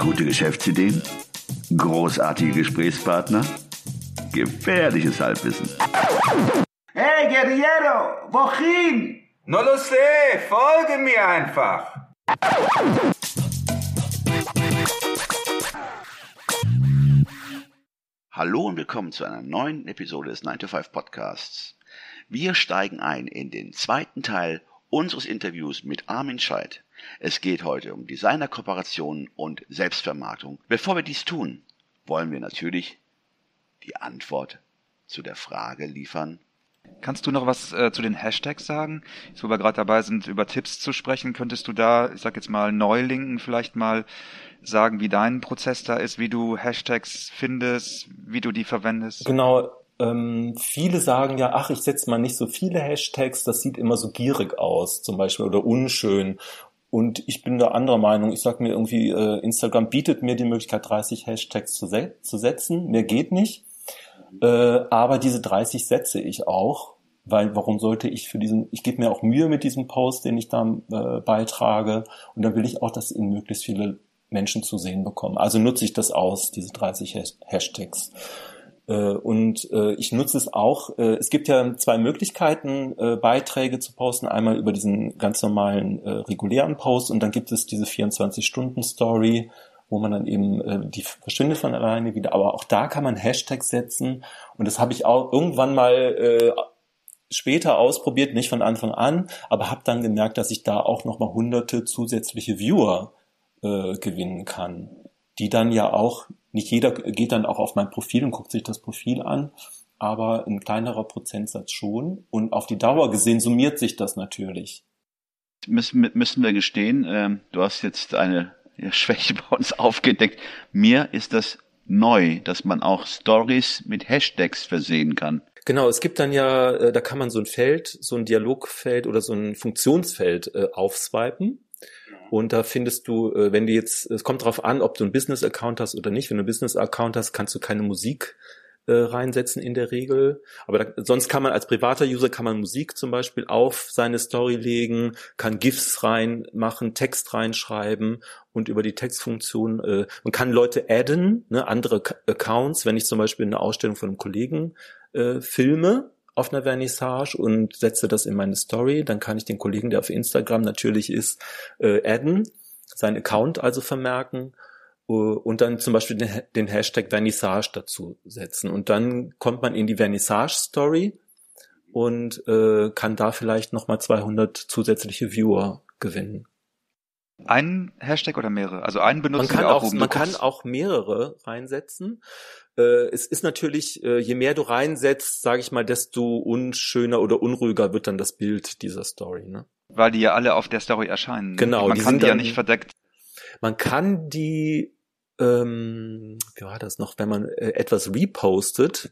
Gute Geschäftsideen? Großartige Gesprächspartner? Gefährliches Halbwissen. Hey, Guerriero, wohin? No lo sé, folge mir einfach. Hallo und willkommen zu einer neuen Episode des 9 to 5 Podcasts. Wir steigen ein in den zweiten Teil unseres Interviews mit Armin Scheidt. Es geht heute um Designerkooperationen und Selbstvermarktung. Bevor wir dies tun, wollen wir natürlich die Antwort zu der Frage liefern. Kannst du noch was äh, zu den Hashtags sagen? Jetzt, wo wir gerade dabei sind, über Tipps zu sprechen, könntest du da, ich sag jetzt mal, Neulinken vielleicht mal sagen, wie dein Prozess da ist, wie du Hashtags findest, wie du die verwendest? Genau, ähm, viele sagen ja, ach, ich setze mal nicht so viele Hashtags, das sieht immer so gierig aus, zum Beispiel, oder unschön. Und ich bin da anderer Meinung. Ich sag mir irgendwie, äh, Instagram bietet mir die Möglichkeit, 30 Hashtags zu, se zu setzen. Mehr geht nicht. Äh, aber diese 30 setze ich auch, weil warum sollte ich für diesen, ich gebe mir auch Mühe mit diesem Post, den ich da äh, beitrage. Und dann will ich auch, dass ihn möglichst viele Menschen zu sehen bekommen. Also nutze ich das aus, diese 30 Hashtags. Äh, und äh, ich nutze es auch. Äh, es gibt ja zwei Möglichkeiten, Beiträge zu posten. Einmal über diesen ganz normalen regulären Post und dann gibt es diese 24-Stunden-Story, wo man dann eben, die verschwindet von alleine wieder. Aber auch da kann man Hashtags setzen. Und das habe ich auch irgendwann mal später ausprobiert, nicht von Anfang an, aber habe dann gemerkt, dass ich da auch nochmal hunderte zusätzliche Viewer äh, gewinnen kann, die dann ja auch nicht jeder geht dann auch auf mein Profil und guckt sich das Profil an, aber ein kleinerer Prozentsatz schon. Und auf die Dauer gesehen summiert sich das natürlich. Müssen, müssen wir gestehen, äh, du hast jetzt eine Schwäche bei uns aufgedeckt. Mir ist das neu, dass man auch Stories mit Hashtags versehen kann. Genau, es gibt dann ja, äh, da kann man so ein Feld, so ein Dialogfeld oder so ein Funktionsfeld äh, aufswipen und da findest du, äh, wenn du jetzt, es kommt darauf an, ob du einen Business-Account hast oder nicht. Wenn du einen Business-Account hast, kannst du keine Musik äh, reinsetzen in der Regel. Aber da, sonst kann man als privater User kann man Musik zum Beispiel auf seine Story legen, kann GIFs reinmachen, Text reinschreiben und über die Textfunktion, äh, man kann Leute adden, ne, andere Accounts, wenn ich zum Beispiel eine Ausstellung von einem Kollegen äh, filme, auf einer Vernissage und setze das in meine Story. Dann kann ich den Kollegen, der auf Instagram natürlich ist, äh, adden, seinen Account also vermerken uh, und dann zum Beispiel den, den, Hashtag Vernissage dazu setzen. Und dann kommt man in die Vernissage-Story und äh, kann da vielleicht nochmal 200 zusätzliche Viewer gewinnen. Ein Hashtag oder mehrere? Also einen benutzen man kann auch, auch man kann auch mehrere reinsetzen. Äh, es ist natürlich, äh, je mehr du reinsetzt, sage ich mal, desto unschöner oder unruhiger wird dann das Bild dieser Story. Ne? Weil die ja alle auf der Story erscheinen. Genau. Man die kann die ja nicht verdeckt. Man kann die, ähm, wie war das noch, wenn man äh, etwas repostet,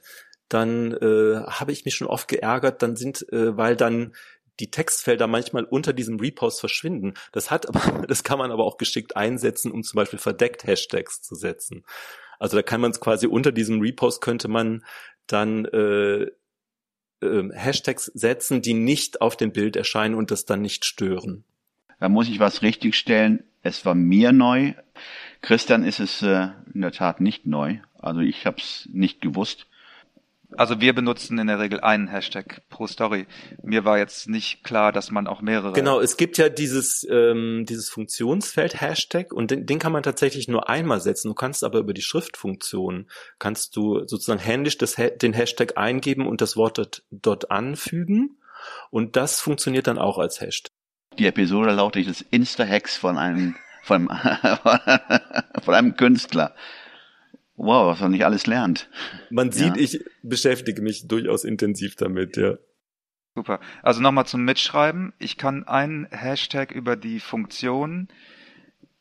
dann äh, habe ich mich schon oft geärgert, dann sind, äh, weil dann die Textfelder manchmal unter diesem Repost verschwinden. Das hat aber, das kann man aber auch geschickt einsetzen, um zum Beispiel verdeckt Hashtags zu setzen. Also da kann man es quasi unter diesem Repost könnte man dann äh, äh, Hashtags setzen, die nicht auf dem Bild erscheinen und das dann nicht stören. Da muss ich was richtigstellen. Es war mir neu. Christian ist es äh, in der Tat nicht neu. Also ich habe es nicht gewusst. Also wir benutzen in der Regel einen Hashtag pro Story. Mir war jetzt nicht klar, dass man auch mehrere. Genau, es gibt ja dieses ähm, dieses Funktionsfeld Hashtag und den, den kann man tatsächlich nur einmal setzen. Du kannst aber über die Schriftfunktion kannst du sozusagen händisch das, den Hashtag eingeben und das Wort dort, dort anfügen und das funktioniert dann auch als Hashtag. Die Episode lautet das Insta-Hacks von einem von, von einem Künstler. Wow, was man nicht alles lernt. Man sieht, ja. ich beschäftige mich durchaus intensiv damit, ja. Super. Also nochmal zum Mitschreiben. Ich kann einen Hashtag über die Funktion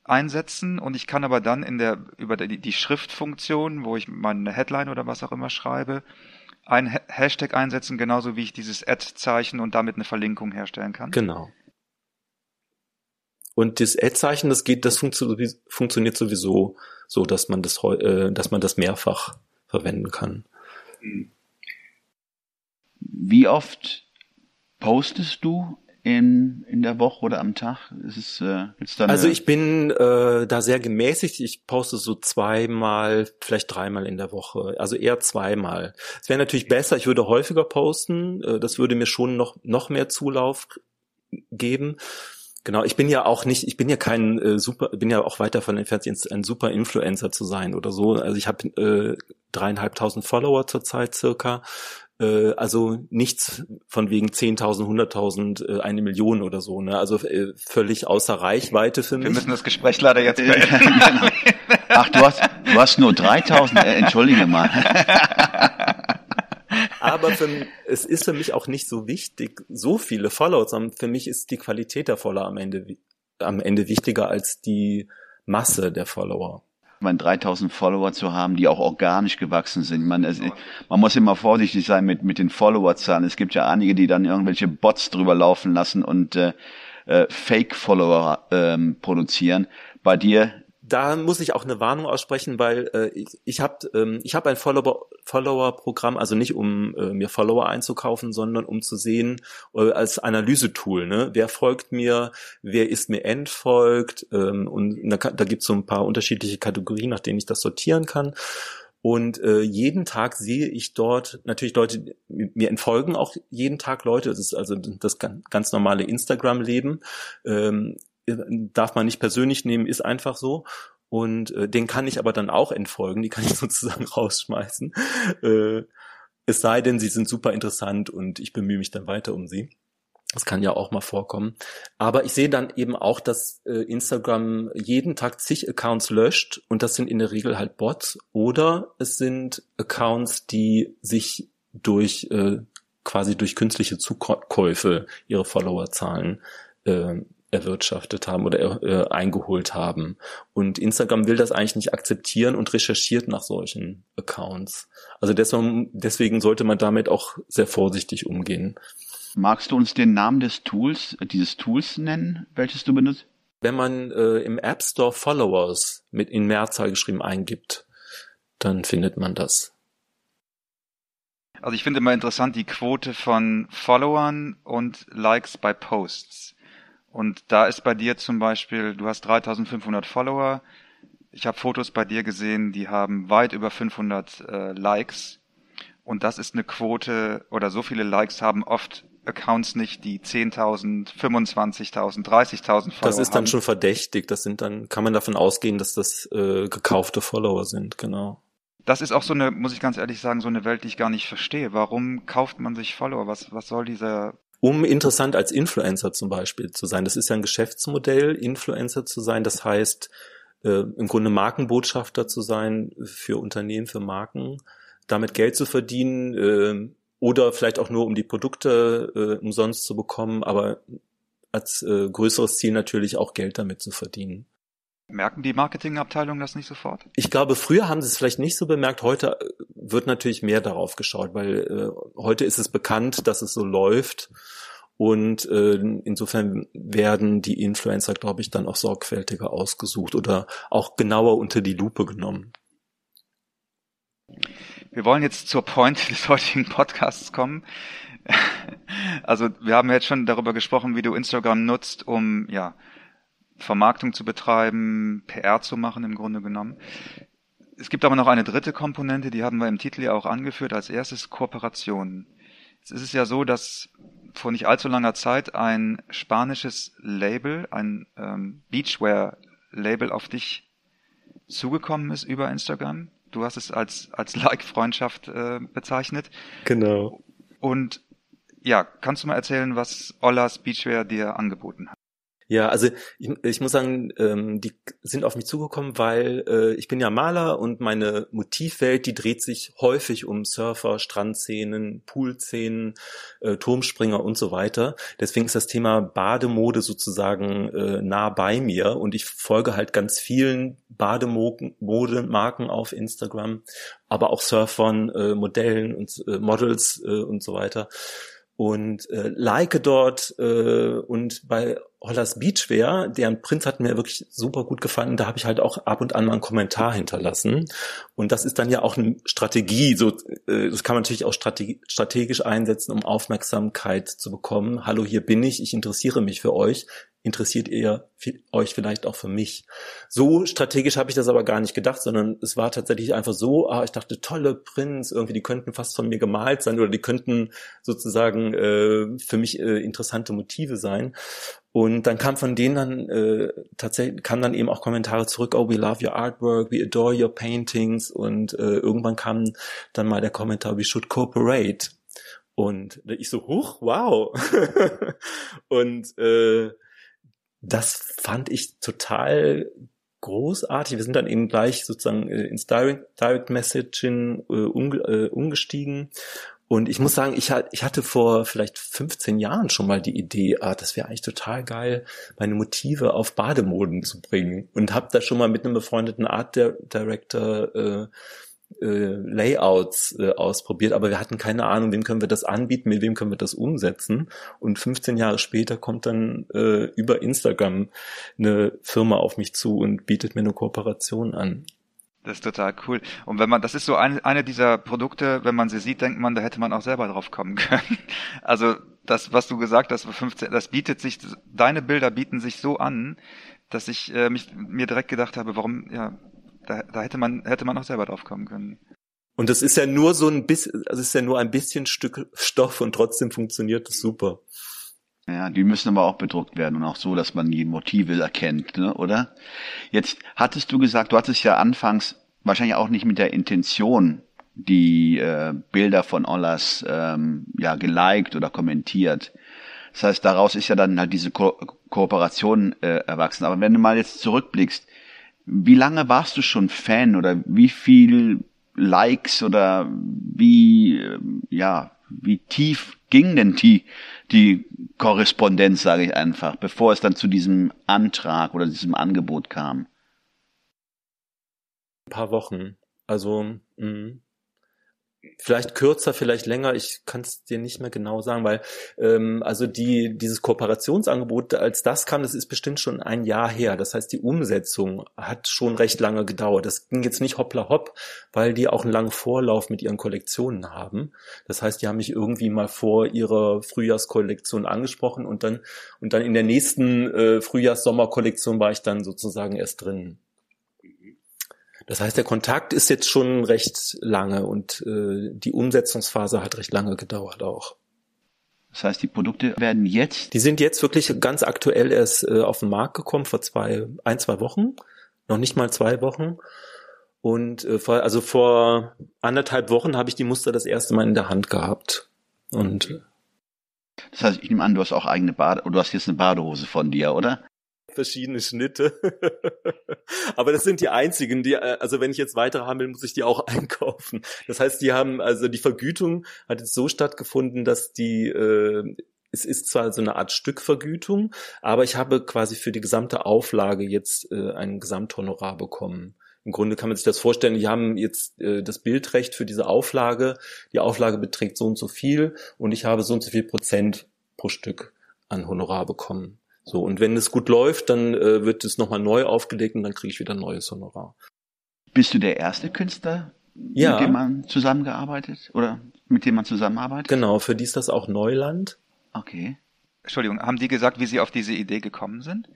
einsetzen und ich kann aber dann in der über die, die Schriftfunktion, wo ich meine Headline oder was auch immer schreibe, ein Hashtag einsetzen, genauso wie ich dieses Ad-Zeichen und damit eine Verlinkung herstellen kann. Genau. Und das Ad-Zeichen, das geht, das funktioniert sowieso so, dass man das, äh, dass man das mehrfach verwenden kann. Wie oft postest du in, in der Woche oder am Tag? Es, äh, Also ich bin äh, da sehr gemäßigt. Ich poste so zweimal, vielleicht dreimal in der Woche. Also eher zweimal. Es wäre natürlich besser, ich würde häufiger posten. Äh, das würde mir schon noch, noch mehr Zulauf geben. Genau, ich bin ja auch nicht, ich bin ja kein äh, super, bin ja auch weit davon entfernt, ein super Influencer zu sein oder so. Also ich habe äh, dreieinhalbtausend Follower zurzeit circa. Äh, also nichts von wegen 10.000, 100.000, äh, eine Million oder so. Ne? Also äh, völlig außer Reichweite für Wir mich. müssen das Gespräch leider jetzt Genau. beenden. Ach, du hast, du hast nur 3000, äh, entschuldige mal. Aber für, es ist für mich auch nicht so wichtig, so viele Follower zu haben. Für mich ist die Qualität der Follower am Ende, am Ende wichtiger als die Masse der Follower. Ich meine, 3000 Follower zu haben, die auch organisch gewachsen sind. Meine, es, man muss immer vorsichtig sein mit, mit den Followerzahlen. Es gibt ja einige, die dann irgendwelche Bots drüber laufen lassen und äh, äh, Fake-Follower ähm, produzieren. Bei dir, Da muss ich auch eine Warnung aussprechen, weil äh, ich, ich habe ähm, ich hab ein Follower- Follower-Programm, also nicht um äh, mir Follower einzukaufen, sondern um zu sehen äh, als Analysetool. Ne? Wer folgt mir, wer ist mir entfolgt ähm, und da, da gibt es so ein paar unterschiedliche Kategorien, nach denen ich das sortieren kann. Und äh, jeden Tag sehe ich dort natürlich Leute, mir entfolgen auch jeden Tag Leute. Das ist also das gan- ganz normale Instagram-Leben. Ähm, darf man nicht persönlich nehmen, ist einfach so. Und äh, den kann ich aber dann auch entfolgen, die kann ich sozusagen rausschmeißen. Äh, es sei denn, sie sind super interessant und ich bemühe mich dann weiter um sie. Das kann ja auch mal vorkommen. Aber ich sehe dann eben auch, dass äh, Instagram jeden Tag zig Accounts löscht und das sind in der Regel halt Bots oder es sind Accounts, die sich durch äh, quasi durch künstliche Zukäufe ihre Followerzahlen äh, erwirtschaftet haben oder äh, eingeholt haben. Und Instagram will das eigentlich nicht akzeptieren und recherchiert nach solchen Accounts. Also deswegen, deswegen sollte man damit auch sehr vorsichtig umgehen. magst du uns den Namen des Tools, dieses Tools nennen, welches du benutzt? Wenn man äh, im App Store Followers mit in Mehrzahl geschrieben eingibt, dann findet man das. Also ich finde immer interessant die Quote von Followern und Likes bei Posts. Und da ist bei dir zum Beispiel, du hast 3500 Follower. Ich habe Fotos bei dir gesehen, die haben weit über 500 äh, Likes. Und das ist eine Quote, oder so viele Likes haben oft Accounts nicht, die 10.000, 25.000, 30.000 Follower Das ist dann haben. schon verdächtig. Das sind dann, kann man davon ausgehen, dass das äh, gekaufte Follower sind, genau. Das ist auch so eine, muss ich ganz ehrlich sagen, so eine Welt, die ich gar nicht verstehe. Warum kauft man sich Follower? Was, was soll dieser Um interessant als Influencer zum Beispiel zu sein. Das ist ja ein Geschäftsmodell, Influencer zu sein. Das heißt, äh, im Grunde Markenbotschafter zu sein für Unternehmen, für Marken, damit Geld zu verdienen äh, oder vielleicht auch nur um die Produkte äh, umsonst zu bekommen, aber als äh, größeres Ziel natürlich auch Geld damit zu verdienen. Merken die Marketingabteilungen das nicht sofort? Ich glaube, früher haben sie es vielleicht nicht so bemerkt. Heute äh, wird natürlich mehr darauf geschaut, weil äh, heute ist es bekannt, dass es so läuft. Und äh, insofern werden die Influencer, glaube ich, dann auch sorgfältiger ausgesucht oder auch genauer unter die Lupe genommen. Wir wollen jetzt zur Point des heutigen Podcasts kommen. Also wir haben jetzt schon darüber gesprochen, wie du Instagram nutzt, um ja Vermarktung zu betreiben, PR zu machen im Grunde genommen. Es gibt aber noch eine dritte Komponente, die haben wir im Titel ja auch angeführt, als erstes Kooperationen. Jetzt ist es ja so, dass vor nicht allzu langer Zeit ein spanisches Label, ein ähm, Beachwear-Label auf dich zugekommen ist über Instagram. Du hast es als, als Like-Freundschaft äh, bezeichnet. Genau. Und ja, kannst du mal erzählen, was Ollas Beachwear dir angeboten hat? Ja, also ich, ich muss sagen, ähm, die sind auf mich zugekommen, weil äh, ich bin ja Maler und meine Motivwelt, die dreht sich häufig um Surfer, Strandszenen, Poolszenen, äh, Turmspringer und so weiter. Deswegen ist das Thema Bademode sozusagen äh, nah bei mir und ich folge halt ganz vielen Bademodemarken auf Instagram, aber auch Surfern, äh, Modellen und äh, Models äh, und so weiter. Und äh, like dort äh, und bei Hollas Beachwear, deren Print hat mir wirklich super gut gefallen. Da habe ich halt auch ab und an mal einen Kommentar hinterlassen. Und das ist dann ja auch eine Strategie. So, äh, das kann man natürlich auch strategisch einsetzen, um Aufmerksamkeit zu bekommen. Hallo, hier bin ich. Ich interessiere mich für euch interessiert ihr euch vielleicht auch für mich. So strategisch habe ich das aber gar nicht gedacht, sondern es war tatsächlich einfach so, ah, ich dachte, tolle Prints, irgendwie, die könnten fast von mir gemalt sein oder die könnten sozusagen äh, für mich äh, interessante Motive sein. Und dann kam von denen dann äh, tatsächlich kam dann eben auch Kommentare zurück, oh, we love your artwork, we adore your paintings und äh, irgendwann kam dann mal der Kommentar, we should cooperate. Und ich so, huch, wow. und äh, das fand ich total großartig. Wir sind dann eben gleich sozusagen äh, ins Direct, Direct Messaging äh, umge äh, umgestiegen. Und ich muss sagen, ich, ich hatte vor vielleicht 15 Jahren schon mal die Idee, ah, das wäre eigentlich total geil, meine Motive auf Bademoden zu bringen. Und habe da schon mal mit einem befreundeten Art Director äh, äh, Layouts äh, ausprobiert, aber wir hatten keine Ahnung, wem können wir das anbieten, mit wem können wir das umsetzen. Und 15 Jahre später kommt dann äh, über Instagram eine Firma auf mich zu und bietet mir eine Kooperation an. Das ist total cool. Und wenn man, das ist so eine, eine dieser Produkte, wenn man sie sieht, denkt man, da hätte man auch selber drauf kommen können. Also das, was du gesagt hast, 15, das bietet sich, deine Bilder bieten sich so an, dass ich äh, mich, mir direkt gedacht habe, warum, ja, da, da hätte man, hätte man auch selber drauf kommen können. Und das ist ja nur so ein bisschen, also es ist ja nur ein bisschen Stück Stoff und trotzdem funktioniert das super. Ja, die müssen aber auch bedruckt werden und auch so, dass man die Motive erkennt, ne, oder? Jetzt hattest du gesagt, du hattest ja anfangs wahrscheinlich auch nicht mit der Intention die äh, Bilder von Ollas ähm, ja geliked oder kommentiert. Das heißt, daraus ist ja dann halt diese Ko Kooperation äh, erwachsen. Aber wenn du mal jetzt zurückblickst, wie lange warst du schon Fan oder wie viel Likes oder wie, ähm, ja, wie tief ging denn die, die Korrespondenz, sage ich einfach, bevor es dann zu diesem Antrag oder diesem Angebot kam? Ein paar Wochen. Also, mh vielleicht kürzer, vielleicht länger, ich kann es dir nicht mehr genau sagen, weil ähm, also die dieses Kooperationsangebot, als das kam, das ist bestimmt schon ein Jahr her. Das heißt, die Umsetzung hat schon recht lange gedauert. Das ging jetzt nicht hoppla hopp, weil die auch einen langen Vorlauf mit ihren Kollektionen haben. Das heißt, die haben mich irgendwie mal vor ihrer Frühjahrskollektion angesprochen und dann und dann in der nächsten äh, Frühjahrs-Sommerkollektion war ich dann sozusagen erst drin. Das heißt, der Kontakt ist jetzt schon recht lange und äh, die Umsetzungsphase hat recht lange gedauert auch. Das heißt, die Produkte werden jetzt? Die sind jetzt wirklich ganz aktuell erst äh, auf den Markt gekommen vor zwei, ein, zwei Wochen. Noch nicht mal zwei Wochen. Und äh, vor, also vor anderthalb Wochen habe ich die Muster das erste Mal in der Hand gehabt. Und das heißt, ich nehme an, du hast auch eigene Bade, oder du hast jetzt eine Badehose von dir, oder? Verschiedene Schnitte. Aber das sind die einzigen, die, äh, also wenn ich jetzt weitere haben will, muss ich die auch einkaufen. Das heißt, die haben, also die Vergütung hat jetzt so stattgefunden, dass die, äh, es ist zwar so eine Art Stückvergütung, aber ich habe quasi für die gesamte Auflage jetzt äh, ein Gesamthonorar bekommen. Im Grunde kann man sich das vorstellen, die haben jetzt äh, das Bildrecht für diese Auflage. Die Auflage beträgt so und so viel und ich habe so und so viel Prozent pro Stück an Honorar bekommen. So, und wenn es gut läuft, dann äh, wird es nochmal neu aufgelegt und dann kriege ich wieder ein neues Honorar. Bist du der erste Künstler, ja. mit dem man zusammengearbeitet oder mit dem man zusammenarbeitet? Genau, für die ist das auch Neuland. Okay. Entschuldigung, haben die gesagt, wie sie auf diese Idee gekommen sind?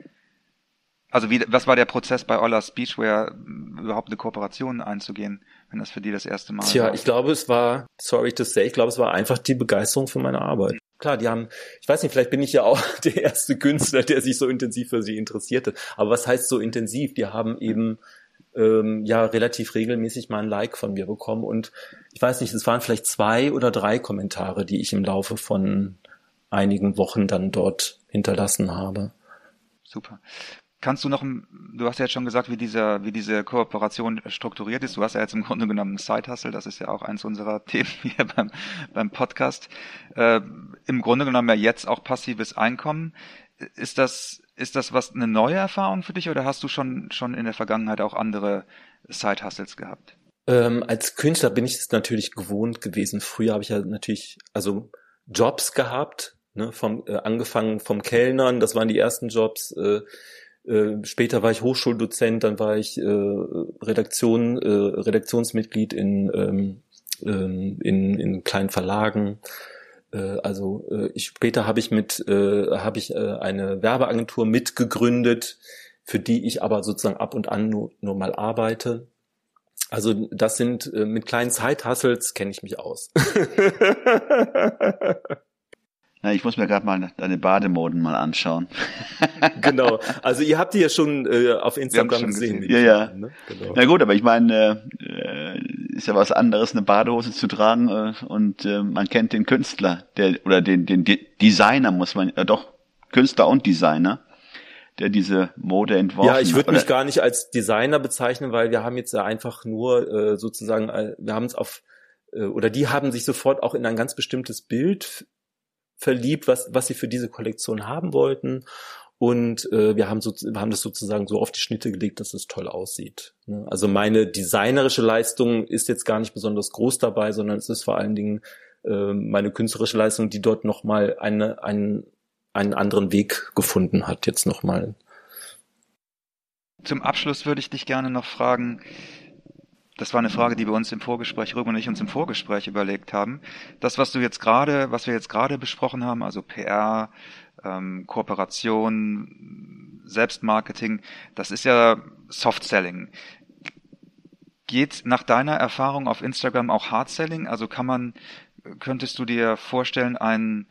Also wie, was war der Prozess bei Ola Speechware, überhaupt eine Kooperation einzugehen, wenn das für die das erste Mal Tja, war? ich glaube, es war, sorry to say, ich glaube, es war einfach die Begeisterung für meine Arbeit klar, die haben, ich weiß nicht, vielleicht bin ich ja auch der erste Künstler, der sich so intensiv für sie interessierte. Aber was heißt so intensiv? Die haben eben ähm, ja relativ regelmäßig mal ein Like von mir bekommen und ich weiß nicht, es waren vielleicht zwei oder drei Kommentare, die ich im Laufe von einigen Wochen dann dort hinterlassen habe. Super. Kannst du noch, du hast ja jetzt schon gesagt, wie diese, wie diese Kooperation strukturiert ist. Du hast ja jetzt im Grunde genommen Side-Hustle, das ist ja auch eins unserer Themen hier beim, beim Podcast. Äh, Im Grunde genommen ja jetzt auch passives Einkommen. Ist das, ist das was, eine neue Erfahrung für dich oder hast du schon, schon in der Vergangenheit auch andere Side-Hustles gehabt? Ähm, als Künstler bin ich es natürlich gewohnt gewesen. Früher habe ich ja natürlich, also Jobs gehabt, ne, vom, äh, angefangen vom Kellnern, das waren die ersten Jobs. Äh, äh, später war ich Hochschuldozent, dann war ich äh, Redaktion, äh, Redaktionsmitglied in, ähm, ähm, in, in kleinen Verlagen. Äh, also äh, ich, später habe ich mit äh, habe ich äh, eine Werbeagentur mitgegründet, für die ich aber sozusagen ab und an nur, nur mal arbeite. Also das sind äh, mit kleinen Zeithassels kenne ich mich aus. Na, ich muss mir gerade mal deine Bademoden mal anschauen. genau. Also ihr habt die ja schon äh, auf Instagram gesehen. gesehen. Ja, ja. Ne? Genau. Na gut, aber ich meine, äh, ist ja was anderes, eine Badehose zu tragen äh, und äh, man kennt den Künstler, der oder den, den Designer muss man, äh, doch Künstler und Designer, der diese Mode entworfen hat. Ja, ich würde mich gar nicht als Designer bezeichnen, weil wir haben jetzt ja einfach nur äh, sozusagen, äh, wir haben es auf äh, oder die haben sich sofort auch in ein ganz bestimmtes Bild verliebt, was, was sie für diese Kollektion haben wollten. Und äh, wir, haben so, wir haben das sozusagen so auf die Schnitte gelegt, dass es toll aussieht. Ne? Also meine designerische Leistung ist jetzt gar nicht besonders groß dabei, sondern es ist vor allen Dingen äh, meine künstlerische Leistung, die dort nochmal eine, einen, einen anderen Weg gefunden hat, jetzt nochmal. Zum Abschluss würde ich dich gerne noch fragen, das war eine Frage, die wir uns im Vorgespräch, Rüben und ich uns im Vorgespräch überlegt haben. Das, was du jetzt gerade, was wir jetzt gerade besprochen haben, also PR, ähm, Kooperation, Selbstmarketing, das ist ja Soft Selling. Geht nach deiner Erfahrung auf Instagram auch Hard Selling? Also kann man, könntest du dir vorstellen, ein,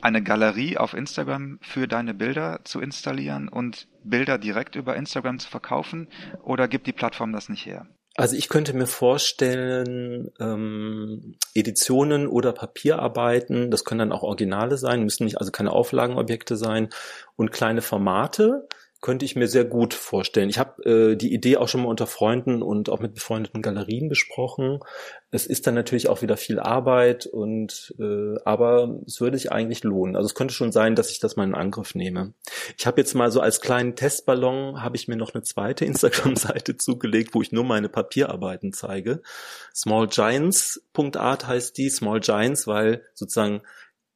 eine Galerie auf Instagram für deine Bilder zu installieren und Bilder direkt über Instagram zu verkaufen? Oder gibt die Plattform das nicht her? Also ich könnte mir vorstellen, ähm, Editionen oder Papierarbeiten, das können dann auch Originale sein, müssen nicht also keine Auflagenobjekte sein und kleine Formate, könnte ich mir sehr gut vorstellen. Ich habe äh, die Idee auch schon mal unter Freunden und auch mit befreundeten Galerien besprochen. Es ist dann natürlich auch wieder viel Arbeit und äh, aber es würde sich eigentlich lohnen. Also es könnte schon sein, dass ich das mal in Angriff nehme. Ich habe jetzt mal so als kleinen Testballon habe ich mir noch eine zweite Instagram-Seite zugelegt, wo ich nur meine Papierarbeiten zeige. Smallgiants.art heißt die, Small Giants, weil sozusagen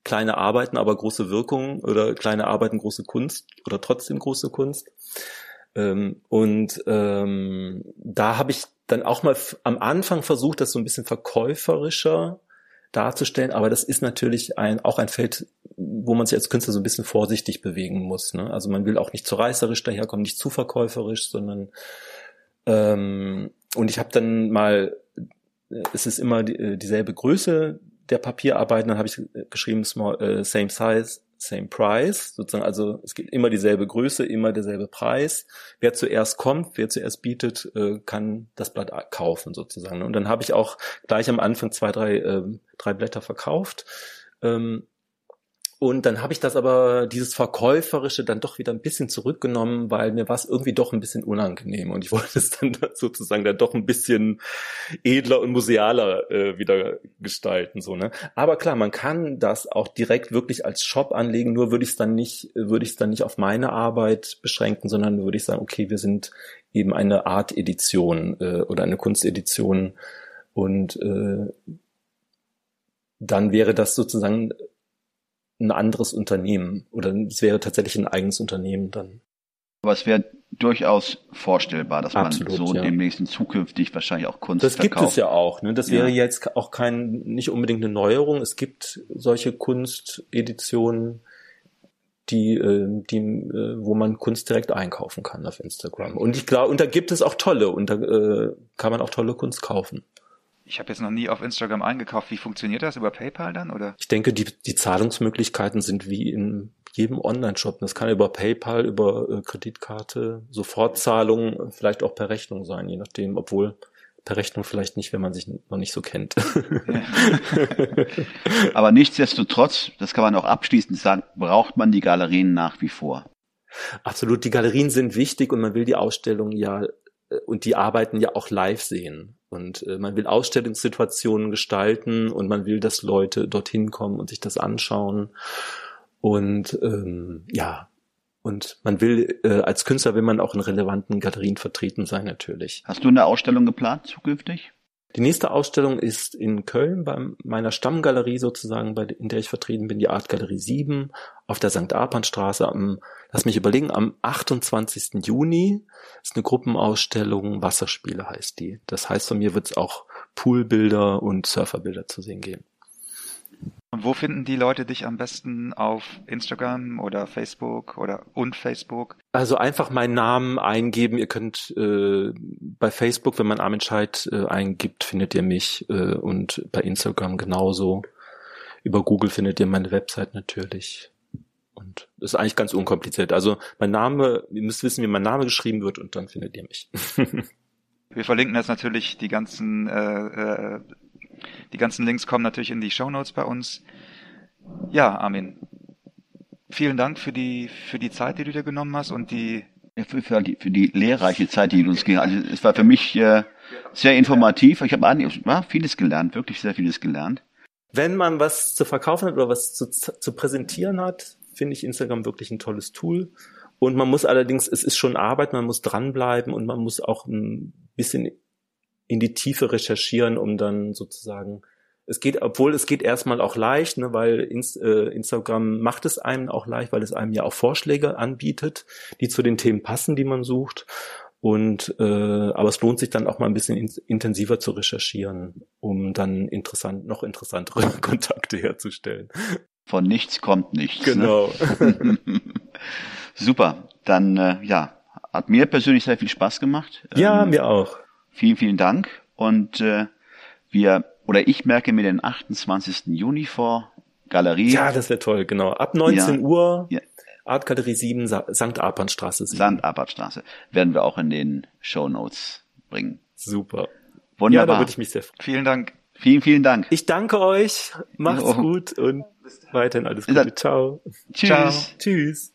kleine Arbeiten, aber große Wirkung oder kleine Arbeiten, große Kunst oder trotzdem große Kunst. Ähm, und ähm, da habe ich dann auch mal am Anfang versucht, das so ein bisschen verkäuferischer darzustellen, aber das ist natürlich ein, auch ein Feld, wo man sich als Künstler so ein bisschen vorsichtig bewegen muss. Ne? Also man will auch nicht zu reißerisch daherkommen, nicht zu verkäuferisch, sondern ähm, und ich habe dann mal, es ist immer die, äh, dieselbe Größe, der Papierarbeiten, dann habe ich geschrieben small, äh, same size, same price, sozusagen, also es gibt immer dieselbe Größe, immer derselbe Preis. Wer zuerst kommt, wer zuerst bietet, äh, kann das Blatt kaufen sozusagen. Und dann habe ich auch gleich am Anfang zwei, drei, äh, drei Blätter verkauft. Ähm, und dann habe ich das aber, dieses Verkäuferische dann doch wieder ein bisschen zurückgenommen, weil mir war es irgendwie doch ein bisschen unangenehm. Und ich wollte es dann sozusagen dann doch ein bisschen edler und musealer äh, wieder gestalten. so ne. Aber klar, man kann das auch direkt wirklich als Shop anlegen, nur würde ich es dann nicht, würde ich es dann nicht auf meine Arbeit beschränken, sondern würde ich sagen, okay, wir sind eben eine Art Edition äh, oder eine Kunstedition. Und äh, dann wäre das sozusagen ein anderes Unternehmen oder es wäre tatsächlich ein eigenes Unternehmen dann. Aber es wäre durchaus vorstellbar, dass Absolut, man so ja. demnächst zukünftig wahrscheinlich auch Kunst Das verkauft. gibt es ja auch. Ne? Das ja. wäre jetzt auch kein nicht unbedingt eine Neuerung. Es gibt solche Kunsteditionen, die, äh, die, äh, wo man Kunst direkt einkaufen kann auf Instagram. Und ich glaube, und da gibt es auch tolle, und da äh, kann man auch tolle Kunst kaufen. Ich habe jetzt noch nie auf Instagram eingekauft. Wie funktioniert das? Über PayPal dann oder? Ich denke, die, die Zahlungsmöglichkeiten sind wie in jedem Online-Shop. Das kann über PayPal, über äh, Kreditkarte, Sofortzahlung, vielleicht auch per Rechnung sein, je nachdem, obwohl per Rechnung vielleicht nicht, wenn man sich noch nicht so kennt. Aber nichtsdestotrotz, das kann man auch abschließend sagen, braucht man die Galerien nach wie vor. Absolut, die Galerien sind wichtig und man will die Ausstellung ja und die arbeiten ja auch live sehen. Und äh, man will Ausstellungssituationen gestalten und man will, dass Leute dorthin kommen und sich das anschauen. Und ähm, ja, und man will, äh, als Künstler will man auch in relevanten Galerien vertreten sein, natürlich. Hast du eine Ausstellung geplant zukünftig? Die nächste Ausstellung ist in Köln bei meiner Stammgalerie sozusagen, bei, in der ich vertreten bin, die Artgalerie 7 auf der St. Arpanstraße am, lass mich überlegen, am 28. Juni ist eine Gruppenausstellung, Wasserspiele heißt die. Das heißt, von mir wird es auch Poolbilder und Surferbilder zu sehen geben. Und wo finden die Leute dich am besten auf Instagram oder Facebook oder und Facebook? Also einfach meinen Namen eingeben. Ihr könnt äh, bei Facebook, wenn man Armin Scheid äh, eingibt, findet ihr mich äh, und bei Instagram genauso. Über Google findet ihr meine Website natürlich. Und das ist eigentlich ganz unkompliziert. Also mein Name, ihr müsst wissen, wie mein Name geschrieben wird und dann findet ihr mich. Wir verlinken jetzt natürlich die ganzen äh, äh, die ganzen Links kommen natürlich in die Show Notes bei uns. Ja, Armin. Vielen Dank für die, für die Zeit, die du dir genommen hast und die für, für, die, für die lehrreiche Zeit, die uns ging. Also es war für mich äh, sehr informativ. Ich habe ja, vieles gelernt, wirklich sehr vieles gelernt. Wenn man was zu verkaufen hat oder was zu, zu präsentieren hat, finde ich Instagram wirklich ein tolles Tool. Und man muss allerdings, es ist schon Arbeit, man muss dranbleiben und man muss auch ein bisschen in die Tiefe recherchieren, um dann sozusagen es geht, obwohl es geht erstmal auch leicht, ne, weil äh, Instagram macht es einem auch leicht, weil es einem ja auch Vorschläge anbietet, die zu den Themen passen, die man sucht. Und äh, aber es lohnt sich dann auch mal ein bisschen in, intensiver zu recherchieren, um dann interessant, noch interessantere Kontakte herzustellen. Von nichts kommt nichts. Ne? Genau. Ne? Super. Dann äh, ja, hat mir persönlich sehr viel Spaß gemacht. Ja, ähm, mir auch. Vielen, vielen Dank. Und äh, wir, oder ich merke mir den 28. Juni vor, Galerie. Ja, das wäre toll, genau. Ab 19 ja, Uhr, ja. Artgalerie 7, St. Arpanstraße 7. St. Arpanstraße. Werden wir auch in den Show Notes bringen. Super. Wunderbar. Ja, da würde ich mich sehr freuen. Vielen Dank. Vielen, vielen Dank. Ich danke euch. Macht's oh. gut und weiterhin alles Gute. Ciao. Tschüss. Ciao. Tschüss.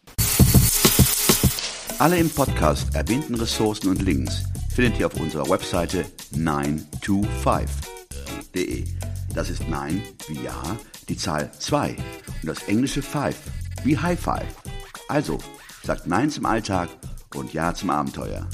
Alle im Podcast erwähnten Ressourcen und Links findet ihr auf unserer Webseite 925.de. Das ist 9 wie Ja, die Zahl 2 und das englische 5 wie High Five. Also, sagt Nein zum Alltag und Ja zum Abenteuer.